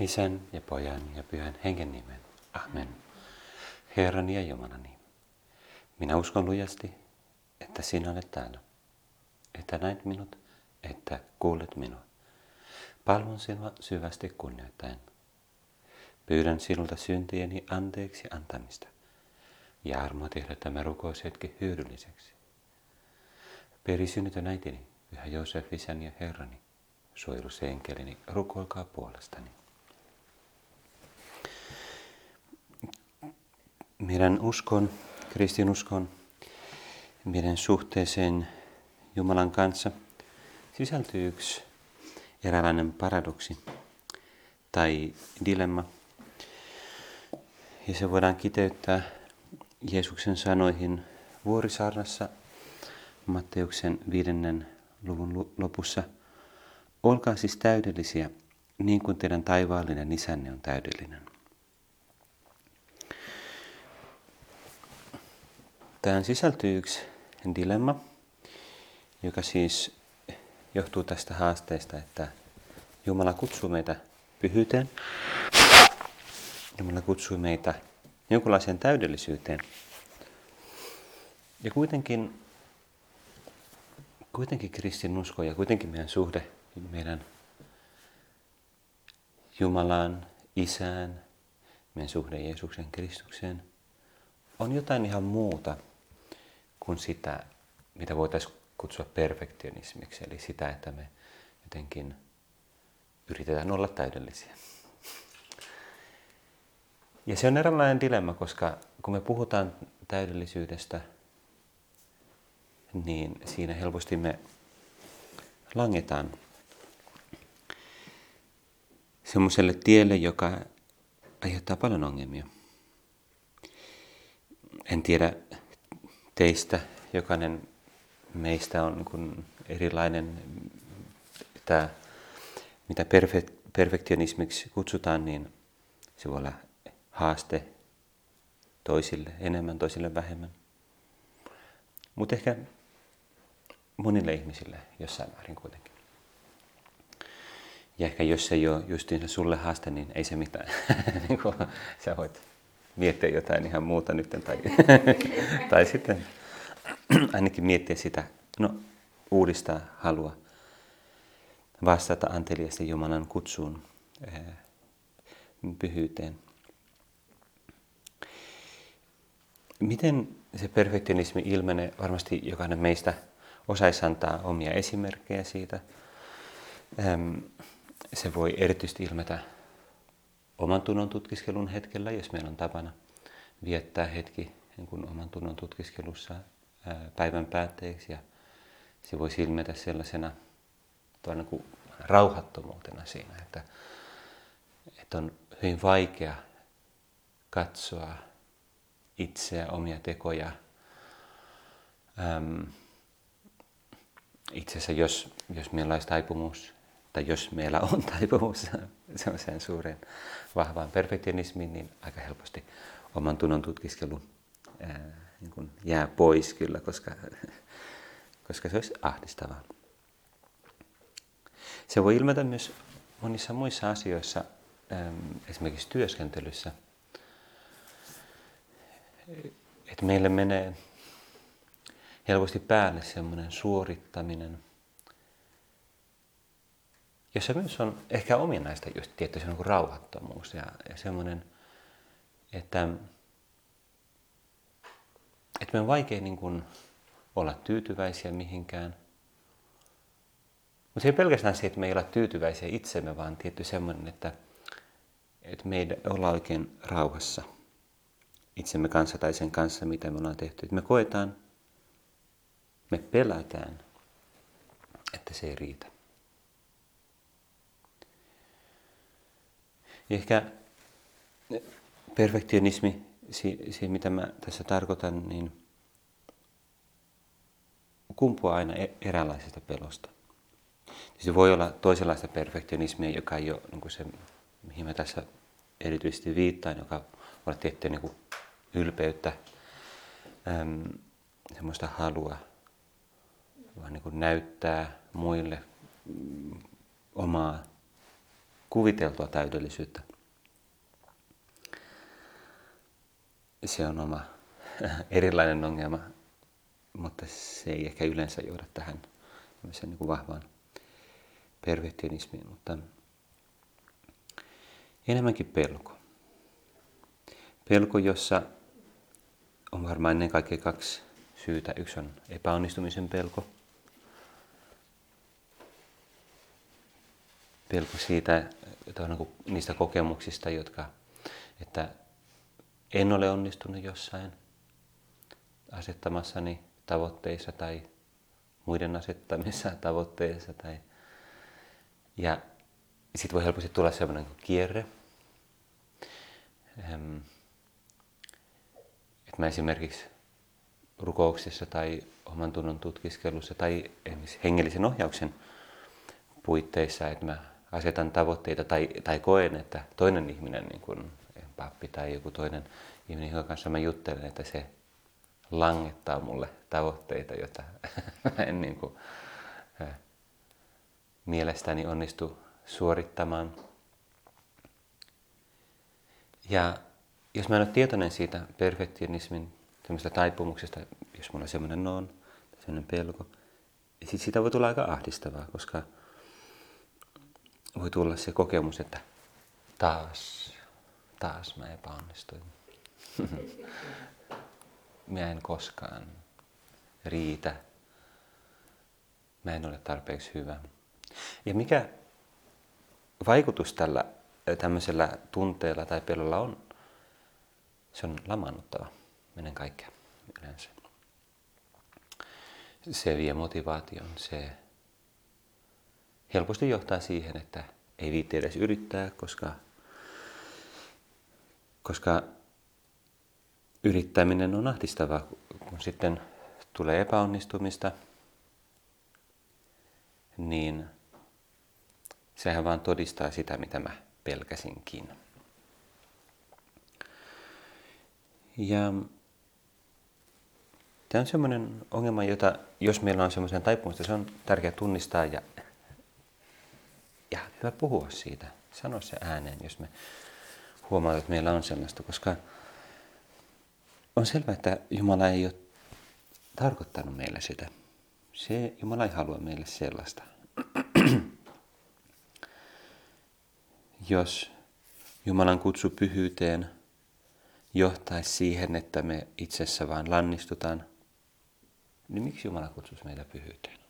Isän ja pojan ja pyhän hengen nimen. Amen. Herrani ja Jumalani, minä uskon lujasti, että sinä olet täällä, että näet minut, että kuulet minua. Palvon sinua syvästi kunnioittain. Pyydän sinulta syntieni anteeksi antamista ja armoa tehdä tämä rukoushetki hyödylliseksi. Perisynnytön äitini, pyhä Joosef, isäni ja herrani, suojelusenkelini, rukoilkaa puolestani. Meidän uskon, kristinuskon, meidän suhteeseen Jumalan kanssa sisältyy yksi eräänlainen paradoksi tai dilemma. Ja se voidaan kiteyttää Jeesuksen sanoihin vuorisaarnassa Matteuksen viidennen luvun lopussa. Olkaa siis täydellisiä, niin kuin teidän taivaallinen isänne on täydellinen. Tähän sisältyy yksi dilemma, joka siis johtuu tästä haasteesta, että Jumala kutsuu meitä pyhyyteen. Jumala kutsuu meitä jonkunlaiseen täydellisyyteen. Ja kuitenkin, kuitenkin kristin usko ja kuitenkin meidän suhde meidän Jumalaan, Isään, meidän suhde Jeesuksen Kristukseen on jotain ihan muuta kuin sitä, mitä voitaisiin kutsua perfektionismiksi, eli sitä, että me jotenkin yritetään olla täydellisiä. Ja se on eräänlainen dilemma, koska kun me puhutaan täydellisyydestä, niin siinä helposti me langetaan semmoiselle tielle, joka aiheuttaa paljon ongelmia. En tiedä, teistä, jokainen meistä on niin erilainen, tämä, mitä perfe- perfektionismiksi kutsutaan, niin se voi olla haaste toisille enemmän, toisille vähemmän. Mutta ehkä monille ihmisille jossain määrin kuitenkin. Ja ehkä jos se ei ole justiinsa sulle haaste, niin ei se mitään. niin sä voit miettiä jotain ihan muuta nyt. Tai, tai sitten ainakin miettiä sitä, no uudistaa halua vastata anteliasti Jumalan kutsuun eh, pyhyyteen. Miten se perfektionismi ilmenee? Varmasti jokainen meistä osaisi antaa omia esimerkkejä siitä. Se voi erityisesti ilmetä oman tunnon tutkiskelun hetkellä, jos meillä on tapana viettää hetki niin kuin oman tunnon tutkiskelussa päivän päätteeksi. Ja se voi ilmetä sellaisena niin kuin rauhattomuutena siinä, että, että on hyvin vaikea katsoa itseä, omia tekoja. Ähm, itse asiassa jos, jos meillä olisi taipumus, tai jos meillä on taipumus sellaiseen suureen vahvaan perfektionismiin, niin aika helposti oman tunnon tutkiskelu ää, niin kuin jää pois kyllä, koska, koska se olisi ahdistavaa. Se voi ilmetä myös monissa muissa asioissa, esimerkiksi työskentelyssä, että meille menee helposti päälle semmoinen suorittaminen – jossa myös on ehkä ominaista just tietty se niin rauhattomuus ja, ja semmoinen, että, että me on vaikea niin kuin olla tyytyväisiä mihinkään. Mutta se ei pelkästään se, että me ei olla tyytyväisiä itsemme, vaan tietty semmoinen, että, että me ei olla oikein rauhassa itsemme kanssa tai sen kanssa, mitä me ollaan tehty. Että me koetaan, me pelätään, että se ei riitä. Ehkä perfektionismi, se mitä mä tässä tarkoitan, niin kumpuaa aina e-, eräänlaisesta pelosta. Se voi olla toisenlaista perfektionismia, joka ei ole niin se, mihin mä tässä erityisesti viittaan, joka voi olla tiettyä niin kuin ylpeyttä, äm, semmoista halua vaan niin kuin näyttää muille mm, omaa kuviteltua täydellisyyttä. Se on oma erilainen ongelma, mutta se ei ehkä yleensä johda tähän niin kuin vahvaan perfektionismiin, mutta enemmänkin pelko. Pelko, jossa on varmaan ennen kaikkea kaksi syytä. Yksi on epäonnistumisen pelko. Pelko siitä, että niin niistä kokemuksista, jotka, että en ole onnistunut jossain asettamassani tavoitteissa tai muiden asettamissa tavoitteissa. Tai, ja sitten voi helposti tulla sellainen kierre. Että mä esimerkiksi rukouksessa tai oman tunnon tutkiskelussa tai hengellisen ohjauksen puitteissa, että mä asetan tavoitteita tai, tai koen, että toinen ihminen, niin kuin pappi tai joku toinen ihminen, jonka kanssa mä juttelen, että se langettaa mulle tavoitteita, joita en niin kuin, mielestäni onnistu suorittamaan. Ja jos mä en ole tietoinen siitä perfektionismin taipumuksesta, jos mulla on semmoinen noon, semmoinen pelko, ja sit siitä voi tulla aika ahdistavaa, koska voi tulla se kokemus, että taas, taas mä epäonnistuin. mä en koskaan riitä. Mä en ole tarpeeksi hyvä. Ja mikä vaikutus tällä tämmöisellä tunteella tai pelolla on, se on lamaannuttava ennen kaikkea yleensä. Se vie motivaation, se helposti johtaa siihen, että ei viitti edes yrittää, koska, koska yrittäminen on ahdistavaa, kun sitten tulee epäonnistumista, niin sehän vaan todistaa sitä, mitä mä pelkäsinkin. Ja tämä on semmoinen ongelma, jota jos meillä on semmoisen taipumusta, se on tärkeää tunnistaa ja, ja hyvä puhua siitä, sanoa se ääneen, jos me huomaamme, että meillä on sellaista, koska on selvää, että Jumala ei ole tarkoittanut meille sitä. Se, Jumala ei halua meille sellaista. Jos Jumalan kutsu pyhyyteen johtaisi siihen, että me itsessä vaan lannistutaan, niin miksi Jumala kutsuisi meitä pyhyyteen?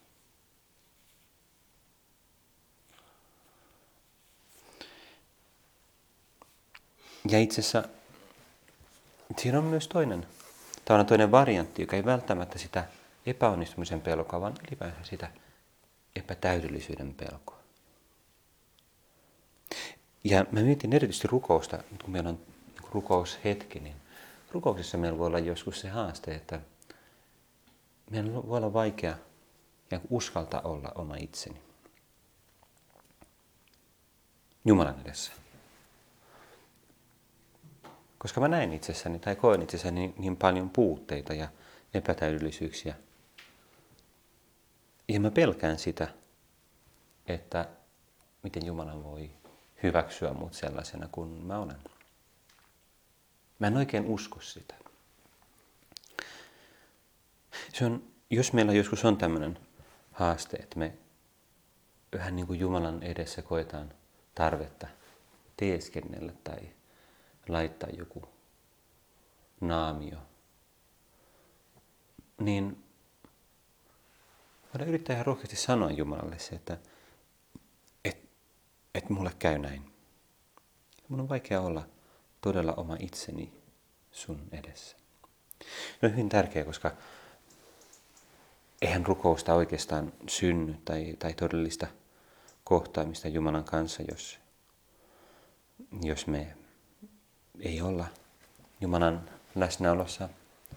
Ja itse asiassa siinä on myös toinen, tämä on toinen variantti, joka ei välttämättä sitä epäonnistumisen pelkoa, vaan ylipäänsä sitä epätäydellisyyden pelkoa. Ja mä mietin erityisesti rukousta, kun meillä on niin rukoushetki, niin rukouksessa meillä voi olla joskus se haaste, että meidän voi olla vaikea ja uskaltaa olla oma itseni. Jumalan edessä. Koska mä näen itsessäni tai koen itsessäni niin, niin paljon puutteita ja epätäydellisyyksiä. Ja mä pelkään sitä, että miten Jumala voi hyväksyä mut sellaisena kuin mä olen. Mä en oikein usko sitä. Se on, jos meillä joskus on tämmöinen haaste, että me vähän niin kuin Jumalan edessä koetaan tarvetta teeskennellä tai laittaa joku naamio, niin voidaan yrittää ihan rohkeasti sanoa Jumalalle se, että et, et mulle käy näin. Mun on vaikea olla todella oma itseni sun edessä. No hyvin tärkeä, koska eihän rukousta oikeastaan synny tai, tai todellista kohtaamista Jumalan kanssa, jos, jos me ei olla Jumalan läsnäolossa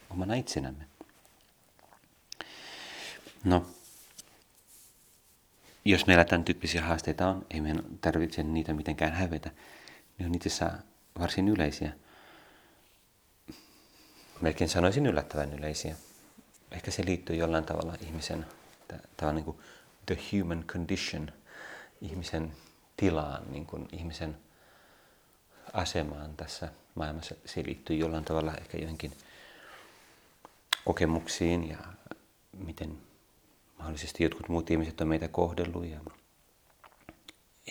omana itsenämme. No, jos meillä tämän tyyppisiä haasteita on, ei meidän tarvitse niitä mitenkään hävetä. Ne on itse asiassa varsin yleisiä. Melkein sanoisin yllättävän yleisiä. Ehkä se liittyy jollain tavalla ihmisen, tämä on niin kuin the human condition, ihmisen tilaan, niin kuin ihmisen asemaan tässä maailmassa. Se liittyy jollain tavalla ehkä johonkin kokemuksiin ja miten mahdollisesti jotkut muut ihmiset on meitä kohdellut ja,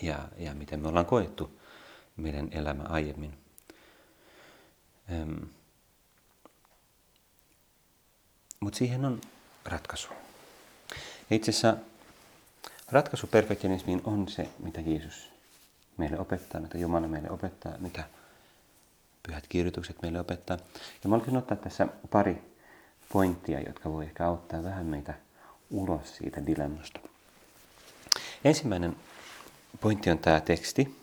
ja, ja miten me ollaan koettu meidän elämä aiemmin. Mutta siihen on ratkaisu. Itse asiassa ratkaisu perfektionismiin on se, mitä Jeesus meille opettaa, mitä Jumala meille opettaa, mitä pyhät kirjoitukset meille opettaa. Ja mä olisin ottaa tässä pari pointtia, jotka voi ehkä auttaa vähän meitä ulos siitä dilemmasta. Ensimmäinen pointti on tämä teksti,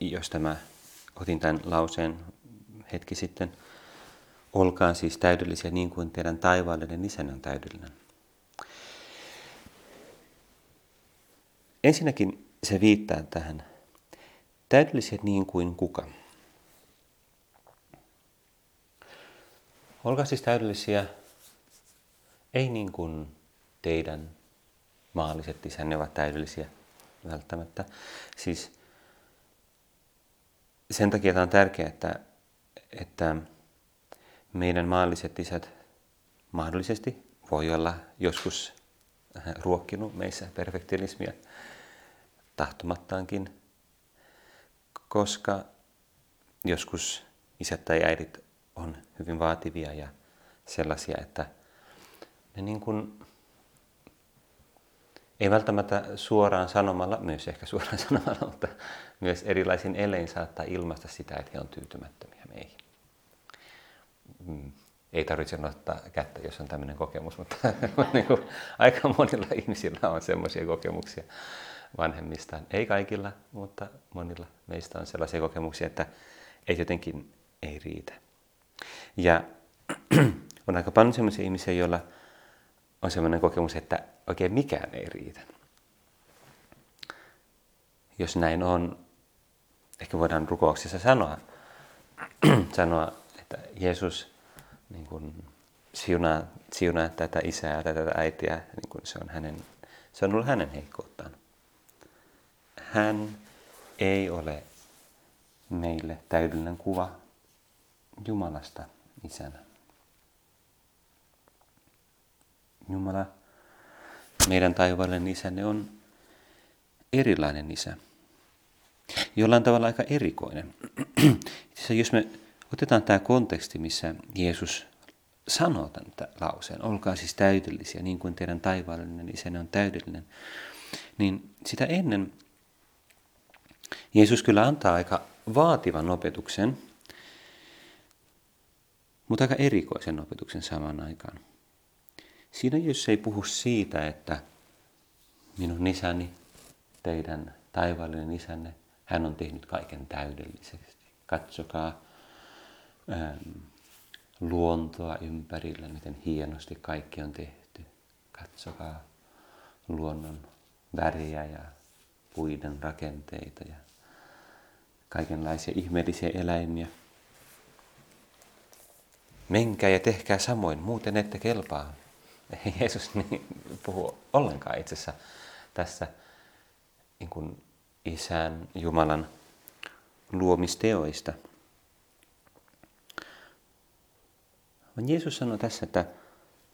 josta mä otin tämän lauseen hetki sitten. Olkaa siis täydellisiä niin kuin teidän taivaallinen isänne on täydellinen. Ensinnäkin se viittaa tähän täydellisiä niin kuin kuka. Olkaa siis täydellisiä, ei niin kuin teidän maalliset isänne ovat täydellisiä välttämättä. Siis sen takia tämä on tärkeää, että, että meidän maalliset isät mahdollisesti voi olla joskus ruokkinut meissä perfektionismia tahtomattaankin, koska joskus isät tai äidit on hyvin vaativia ja sellaisia, että ne niin kuin, ei välttämättä suoraan sanomalla, myös ehkä suoraan sanomalla, mutta myös erilaisin elein saattaa ilmaista sitä, että he on tyytymättömiä meihin. Mm, ei tarvitse nostaa kättä, jos on tämmöinen kokemus, mutta niin aika monilla ihmisillä on semmoisia kokemuksia vanhemmistaan. Ei kaikilla, mutta monilla meistä on sellaisia kokemuksia, että ei jotenkin ei riitä. Ja on aika paljon sellaisia ihmisiä, joilla on sellainen kokemus, että oikein mikään ei riitä. Jos näin on, ehkä voidaan rukouksessa sanoa, sanoa että Jeesus niin kuin, siunaa, siunaa tätä isää tätä äitiä, niin kuin se on, hänen, se on ollut hänen heikkouttaan. Hän ei ole meille täydellinen kuva Jumalasta isänä. Jumala, meidän taivaallinen isänne on erilainen isä. Jollain tavalla aika erikoinen. jos me otetaan tämä konteksti, missä Jeesus sanoo tämän lauseen, olkaa siis täydellisiä, niin kuin teidän taivaallinen isänne on täydellinen, niin sitä ennen Jeesus kyllä antaa aika vaativan opetuksen, mutta aika erikoisen opetuksen samaan aikaan. Siinä jos ei puhu siitä, että minun isäni, teidän taivaallinen isänne, hän on tehnyt kaiken täydellisesti. Katsokaa ähm, luontoa ympärillä, miten hienosti kaikki on tehty. Katsokaa luonnon väriä ja puiden rakenteita ja kaikenlaisia ihmeellisiä eläimiä. Menkää ja tehkää samoin, muuten ette kelpaa. Ei Jeesus niin puhu ollenkaan itse asiassa tässä niin kuin isän, Jumalan luomisteoista. Vaan Jeesus sanoi tässä, että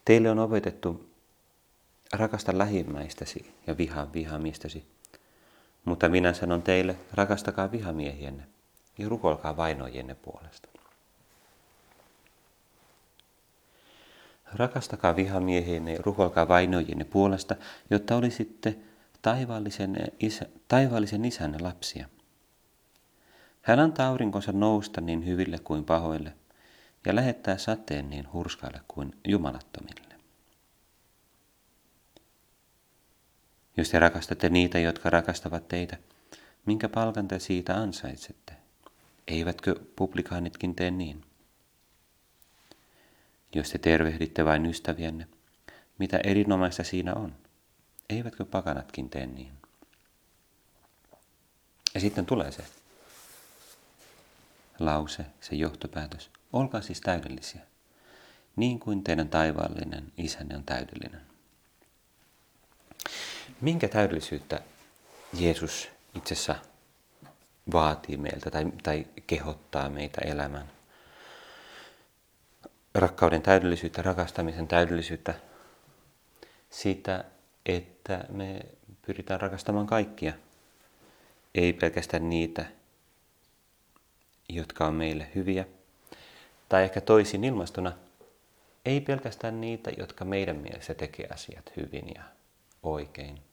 teille on opetettu rakasta lähimmäistäsi ja vihaa vihamiestäsi. Mutta minä sanon teille, rakastakaa vihamiehienne ja rukolkaa vainojienne puolesta. Rakastakaa vihamiehienne ja rukolkaa vainojienne puolesta, jotta olisitte taivaallisen, isä, taivaallisen isänne lapsia. Hän antaa aurinkonsa nousta niin hyville kuin pahoille ja lähettää sateen niin hurskaille kuin jumalattomille. Jos te rakastatte niitä, jotka rakastavat teitä, minkä palkan te siitä ansaitsette? Eivätkö publikaanitkin tee niin? Jos te tervehditte vain ystävienne, mitä erinomaista siinä on? Eivätkö pakanatkin tee niin? Ja sitten tulee se lause, se johtopäätös. Olkaa siis täydellisiä, niin kuin teidän taivaallinen isänne on täydellinen. Minkä täydellisyyttä Jeesus itsessä vaatii meiltä tai, tai kehottaa meitä elämään. Rakkauden täydellisyyttä, rakastamisen täydellisyyttä, sitä, että me pyritään rakastamaan kaikkia, ei pelkästään niitä, jotka on meille hyviä, tai ehkä toisin ilmastuna, ei pelkästään niitä, jotka meidän mielessä tekee asiat hyvin ja oikein.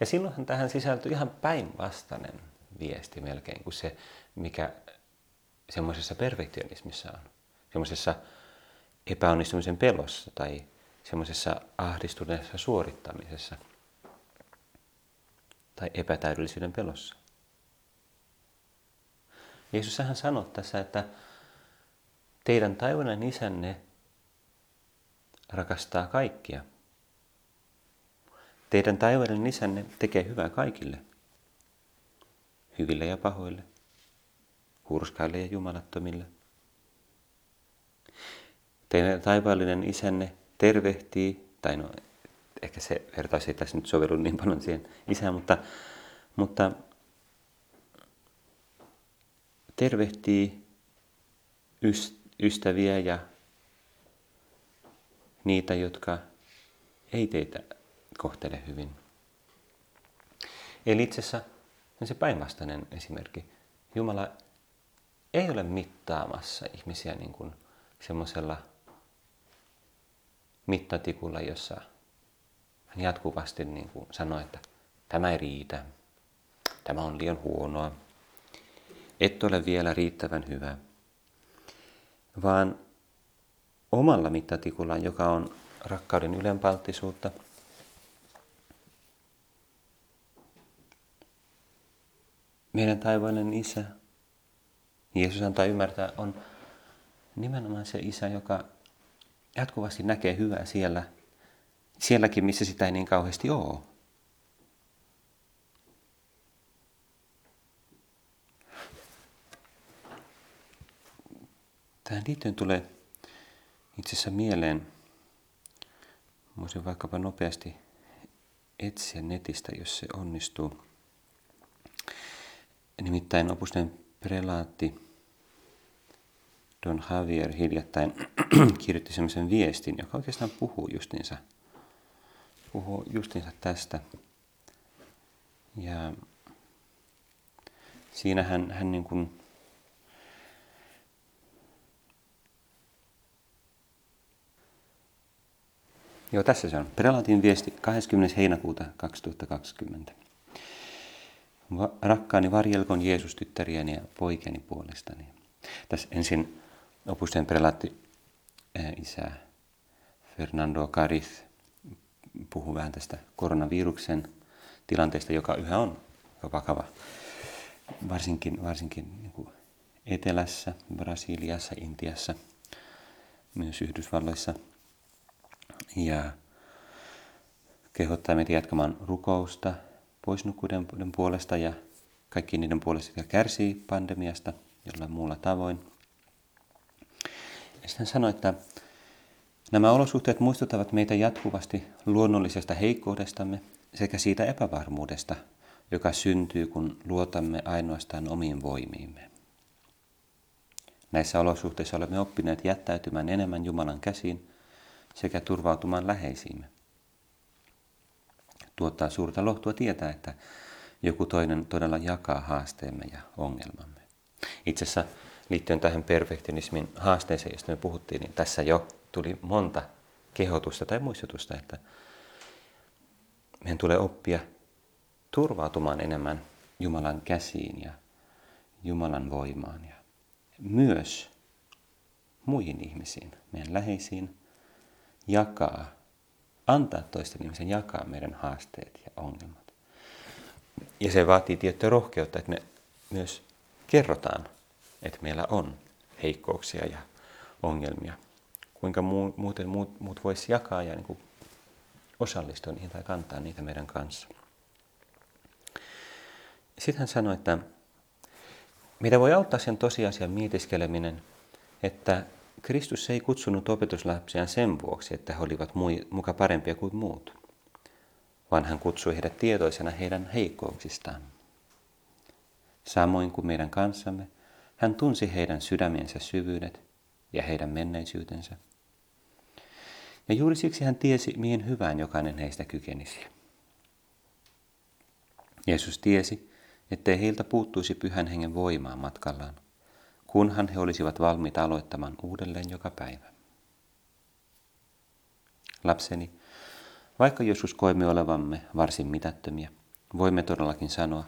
Ja silloinhan tähän sisältyy ihan päinvastainen viesti melkein kuin se, mikä semmoisessa perfektionismissa on. Semmoisessa epäonnistumisen pelossa tai semmoisessa ahdistuneessa suorittamisessa tai epätäydellisyyden pelossa. Jeesus hän sanoi tässä, että teidän taivainen isänne rakastaa kaikkia. Teidän taivainen isänne tekee hyvää kaikille, hyville ja pahoille, hurskaille ja jumalattomille. Teidän taivaallinen isänne tervehtii, tai no ehkä se vertaus ei tässä nyt sovellu niin paljon siihen isään, mutta, mutta tervehtii ystäviä ja niitä, jotka ei teitä kohtele hyvin. Eli itse asiassa se päinvastainen esimerkki. Jumala ei ole mittaamassa ihmisiä niin kuin semmoisella mittatikulla, jossa hän jatkuvasti niin kuin sanoo, että tämä ei riitä, tämä on liian huonoa, et ole vielä riittävän hyvä, vaan omalla mittatikullaan, joka on rakkauden ylenpalttisuutta, meidän taivaallinen Isä, Jeesus antaa ymmärtää, on nimenomaan se Isä, joka jatkuvasti näkee hyvää siellä, sielläkin, missä sitä ei niin kauheasti ole. Tähän liittyen tulee itse asiassa mieleen, voisin vaikkapa nopeasti etsiä netistä, jos se onnistuu. Nimittäin opusten prelaatti Don Javier hiljattain kirjoitti sellaisen viestin, joka oikeastaan puhuu justiinsa, puhuu justiinsa tästä. Ja siinä hän, hän niin kuin Joo, tässä se on. Prelaatin viesti 20. heinäkuuta 2020. Rakkaani varjelkon Jeesus tyttäriäni ja poikeni puolestani. Tässä ensin opusten prelaatti isä Fernando Cariz puhuu vähän tästä koronaviruksen tilanteesta, joka yhä on vakava. Varsinkin, varsinkin niin kuin etelässä, Brasiliassa, Intiassa, myös Yhdysvalloissa. Ja kehottaa meitä jatkamaan rukousta poisnukkuuden puolesta ja kaikki niiden puolesta, jotka kärsii pandemiasta jollain muulla tavoin. Ja sitten sanoi, että nämä olosuhteet muistuttavat meitä jatkuvasti luonnollisesta heikkoudestamme sekä siitä epävarmuudesta, joka syntyy, kun luotamme ainoastaan omiin voimiimme. Näissä olosuhteissa olemme oppineet jättäytymään enemmän Jumalan käsiin sekä turvautumaan läheisiimme tuottaa suurta lohtua tietää, että joku toinen todella jakaa haasteemme ja ongelmamme. Itse asiassa liittyen tähän perfektionismin haasteeseen, josta me puhuttiin, niin tässä jo tuli monta kehotusta tai muistutusta, että meidän tulee oppia turvautumaan enemmän Jumalan käsiin ja Jumalan voimaan ja myös muihin ihmisiin, meidän läheisiin, jakaa antaa toisten ihmisen jakaa meidän haasteet ja ongelmat. Ja se vaatii tiettyä rohkeutta, että me myös kerrotaan, että meillä on heikkouksia ja ongelmia. Kuinka muuten muut, muut voisi jakaa ja niin kuin osallistua niihin tai kantaa niitä meidän kanssa. Sitten hän sanoi, että mitä voi auttaa sen tosiasian mietiskeleminen, että Kristus ei kutsunut opetuslapsiaan sen vuoksi, että he olivat muka parempia kuin muut, vaan hän kutsui heidät tietoisena heidän heikkouksistaan. Samoin kuin meidän kanssamme, hän tunsi heidän sydämiensä syvyydet ja heidän menneisyytensä. Ja juuri siksi hän tiesi, mihin hyvään jokainen heistä kykenisi. Jeesus tiesi, ettei heiltä puuttuisi pyhän hengen voimaa matkallaan, kunhan he olisivat valmiita aloittamaan uudelleen joka päivä. Lapseni, vaikka joskus koimme olevamme varsin mitättömiä, voimme todellakin sanoa,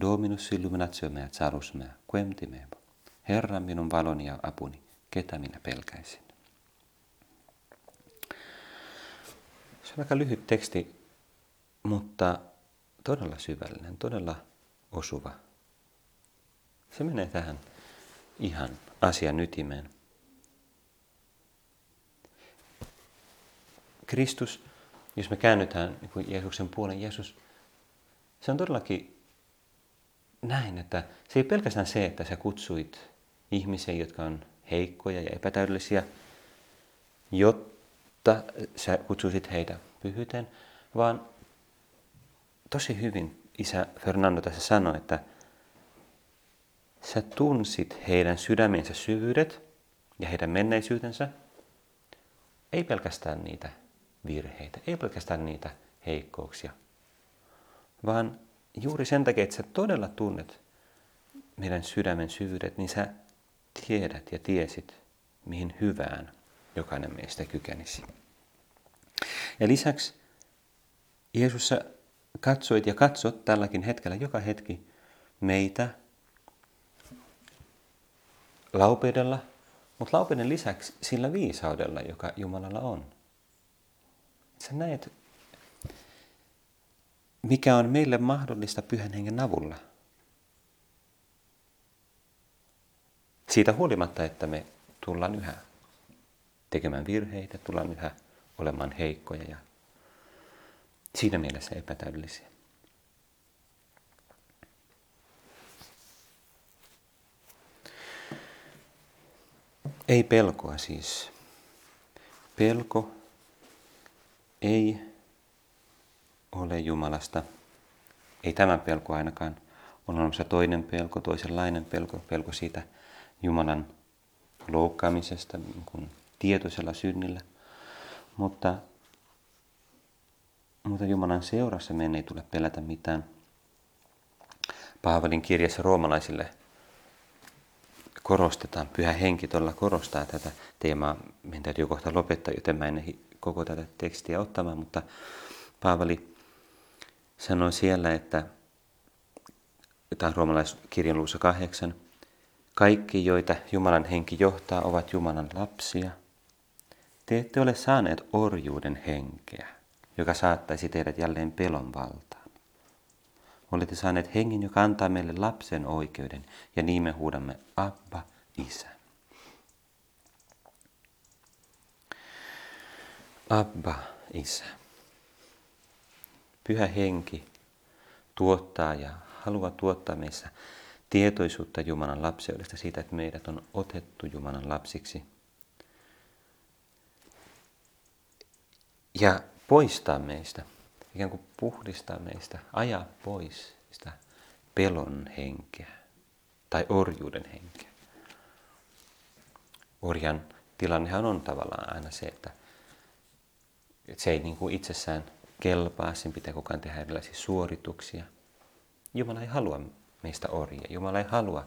Dominus illuminatio mea mea, quem timebo. Herra minun valoni ja apuni, ketä minä pelkäisin. Se on aika lyhyt teksti, mutta todella syvällinen, todella osuva. Se menee tähän ihan asian ytimeen. Kristus, jos me käännytään niin Jeesuksen puolen, Jeesus, se on todellakin näin, että se ei pelkästään se, että sä kutsuit ihmisiä, jotka on heikkoja ja epätäydellisiä, jotta sä kutsuisit heitä pyhyyteen, vaan tosi hyvin isä Fernando tässä sanoi, että sä tunsit heidän sydämensä syvyydet ja heidän menneisyytensä, ei pelkästään niitä virheitä, ei pelkästään niitä heikkouksia, vaan juuri sen takia, että sä todella tunnet meidän sydämen syvyydet, niin sä tiedät ja tiesit, mihin hyvään jokainen meistä kykenisi. Ja lisäksi Jeesus sä katsoit ja katsot tälläkin hetkellä joka hetki meitä laupeudella, mutta laupeuden lisäksi sillä viisaudella, joka Jumalalla on. Sä näet mikä on meille mahdollista pyhän hengen avulla. Siitä huolimatta, että me tullaan yhä tekemään virheitä, tullaan yhä olemaan heikkoja ja siinä mielessä epätäydellisiä. Ei pelkoa siis. Pelko ei ole Jumalasta. Ei tämä pelko ainakaan. On olemassa toinen pelko, toisenlainen pelko, pelko siitä Jumalan loukkaamisesta niin kuin tietoisella synnillä. Mutta, mutta Jumalan seurassa meidän ei tule pelätä mitään. Paavalin kirjassa roomalaisille korostetaan, pyhä henki todella korostaa tätä teemaa. Meidän täytyy kohta lopettaa, joten mä en koko tätä tekstiä ottamaan, mutta Paavali sanoi siellä, että tämä roomalaiskirjan luussa kahdeksan, kaikki, joita Jumalan henki johtaa, ovat Jumalan lapsia. Te ette ole saaneet orjuuden henkeä, joka saattaisi teidät jälleen pelon valtaan. Olette saaneet hengen, joka antaa meille lapsen oikeuden, ja niin me huudamme Abba, Isä. Abba, Isä. Pyhä henki tuottaa ja haluaa tuottaa meissä tietoisuutta Jumalan lapseudesta, siitä, että meidät on otettu Jumalan lapsiksi. Ja poistaa meistä, ikään kuin puhdistaa meistä, ajaa pois sitä pelon henkeä tai orjuuden henkeä. Orjan tilannehan on tavallaan aina se, että se ei niin kuin itsessään kelpaa, sen pitää koko ajan tehdä erilaisia suorituksia. Jumala ei halua meistä orjia. Jumala ei halua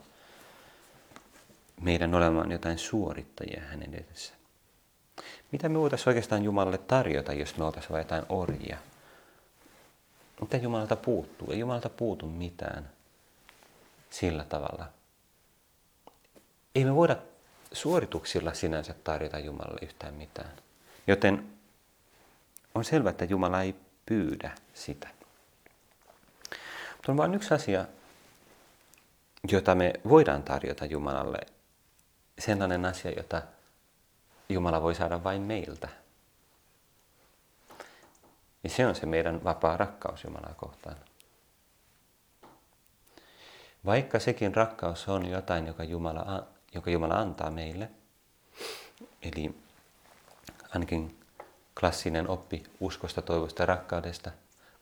meidän olemaan jotain suorittajia hänen edessä. Mitä me voitaisiin oikeastaan Jumalalle tarjota, jos me oltaisiin vain jotain orjia? Mitä Jumalalta puuttuu? Ei Jumalalta puutu mitään sillä tavalla. Ei me voida suorituksilla sinänsä tarjota Jumalalle yhtään mitään. Joten on selvää, että Jumala ei pyydä sitä. Mutta on vain yksi asia, jota me voidaan tarjota Jumalalle. Sellainen asia, jota Jumala voi saada vain meiltä. Ja se on se meidän vapaa rakkaus Jumalaa kohtaan. Vaikka sekin rakkaus on jotain, joka Jumala, joka Jumala antaa meille, eli ainakin klassinen oppi uskosta, toivosta rakkaudesta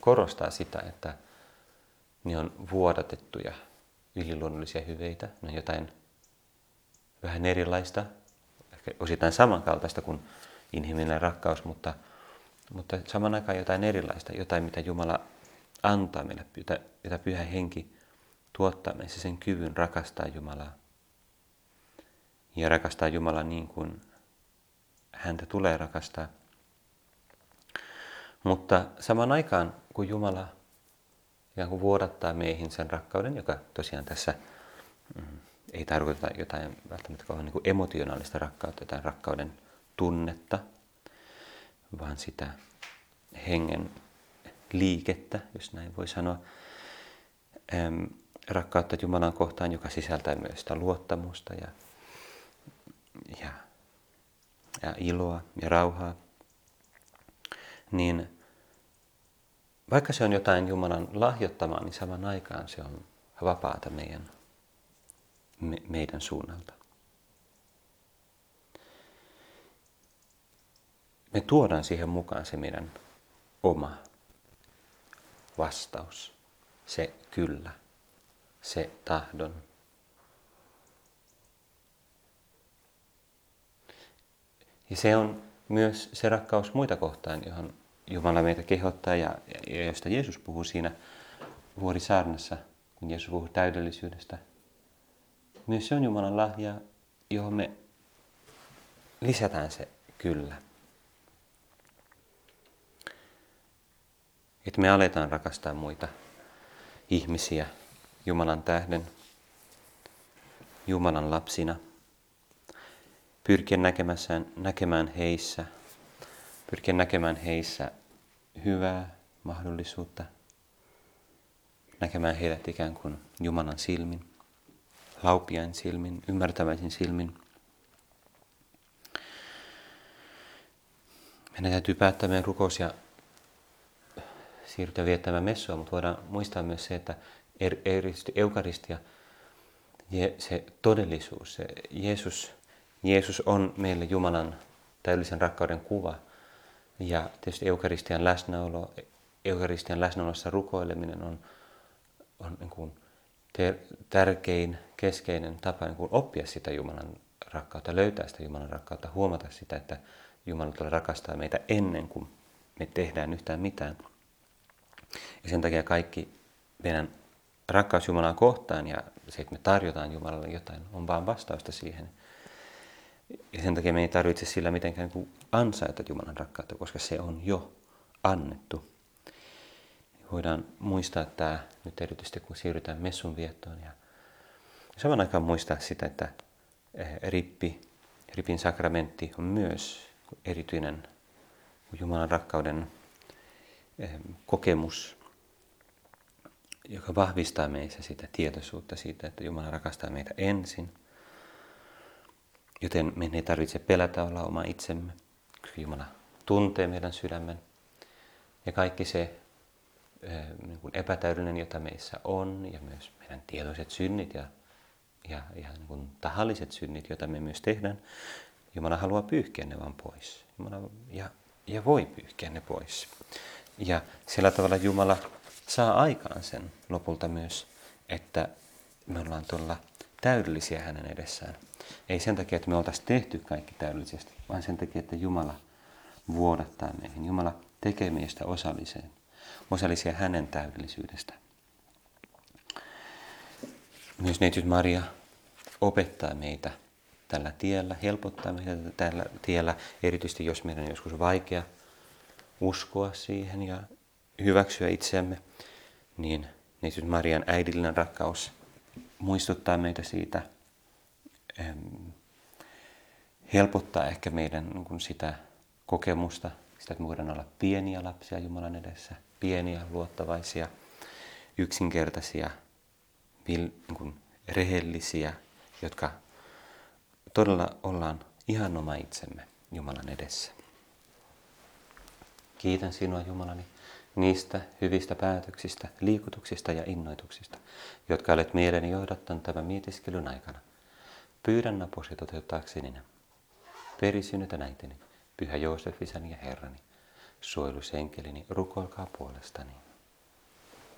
korostaa sitä, että ne on vuodatettuja yliluonnollisia hyveitä, ne on jotain vähän erilaista, ehkä osittain samankaltaista kuin inhimillinen rakkaus, mutta, mutta saman aikaan jotain erilaista, jotain mitä Jumala antaa meille, jota, jota pyhä henki tuottaa meissä sen kyvyn rakastaa Jumalaa. Ja rakastaa Jumalaa niin kuin häntä tulee rakastaa. Mutta saman aikaan, kun Jumala ikään kuin vuodattaa meihin sen rakkauden, joka tosiaan tässä mm, ei tarkoita jotain välttämättä kauhean niin emotionaalista rakkautta, jotain rakkauden tunnetta, vaan sitä hengen liikettä, jos näin voi sanoa. Rakkautta Jumalan kohtaan, joka sisältää myös sitä luottamusta ja, ja, ja iloa ja rauhaa. Niin vaikka se on jotain Jumalan lahjoittamaa, niin saman aikaan se on vapaata meidän, me, meidän suunnalta. Me tuodaan siihen mukaan se meidän oma vastaus, se kyllä, se tahdon. Ja se on myös se rakkaus muita kohtaan, johon Jumala meitä kehottaa ja, ja josta Jeesus puhuu siinä vuorisaarnassa, kun Jeesus puhuu täydellisyydestä. Myös se on Jumalan lahja, johon me lisätään se kyllä. Että me aletaan rakastaa muita ihmisiä Jumalan tähden, Jumalan lapsina, pyrkiä näkemään heissä, pyrkiä näkemään heissä hyvää mahdollisuutta, näkemään heidät ikään kuin Jumalan silmin, laupiain silmin, ymmärtäväisin silmin. Meidän täytyy päättää meidän rukous ja siirtyä viettämään messua, mutta voidaan muistaa myös se, että er, eukaristia, se todellisuus, se Jeesus, Jeesus on meille Jumalan täydellisen rakkauden kuva. Ja tietysti eukaristian läsnäolo, eukaristian läsnäolossa rukoileminen on, on niin kuin ter, tärkein, keskeinen tapa niin kuin oppia sitä Jumalan rakkautta, löytää sitä Jumalan rakkautta, huomata sitä, että Jumala tulee rakastaa meitä ennen kuin me tehdään yhtään mitään. Ja sen takia kaikki meidän rakkaus Jumalaa kohtaan ja se, että me tarjotaan Jumalalle jotain, on vaan vastausta siihen. Ja sen takia me ei tarvitse sillä mitenkään kuin ansaita Jumalan rakkautta, koska se on jo annettu. Voidaan muistaa tämä nyt erityisesti, kun siirrytään messun viettoon. Ja saman aikaan muistaa sitä, että eh, rippi, ripin sakramentti on myös erityinen Jumalan rakkauden kokemus, joka vahvistaa meissä sitä tietoisuutta siitä, että Jumala rakastaa meitä ensin. Joten meidän ei tarvitse pelätä olla oma itsemme, koska Jumala tuntee meidän sydämen. Ja kaikki se niin kuin epätäydellinen, jota meissä on, ja myös meidän tietoiset synnit ja, ja, ja niin kuin tahalliset synnit, joita me myös tehdään, Jumala haluaa pyyhkiä ne vaan pois. Jumala, ja, ja voi pyyhkiä ne pois. Ja sillä tavalla Jumala saa aikaan sen lopulta myös, että me ollaan tuolla täydellisiä hänen edessään. Ei sen takia, että me oltaisiin tehty kaikki täydellisesti, vaan sen takia, että Jumala vuodattaa meihin. Jumala tekee meistä osalliseen, osallisia hänen täydellisyydestä. Myös neitsyt Maria opettaa meitä tällä tiellä, helpottaa meitä tällä tiellä, erityisesti jos meidän on joskus vaikea uskoa siihen ja hyväksyä itseämme, niin Jeesus Marian äidillinen rakkaus muistuttaa meitä siitä, helpottaa ehkä meidän niin sitä kokemusta, sitä, että me voidaan olla pieniä lapsia Jumalan edessä, pieniä, luottavaisia, yksinkertaisia, niin kuin rehellisiä, jotka todella ollaan ihan oma itsemme Jumalan edessä. Kiitän sinua Jumalani niistä hyvistä päätöksistä, liikutuksista ja innoituksista, jotka olet mieleni johdattanut tämän mietiskelyn aikana. Pyydän naposi toteuttaakseni ne. Perisynnytä näiteni, pyhä Joosef isäni ja Herrani, suojelusenkelini, rukoilkaa puolestani.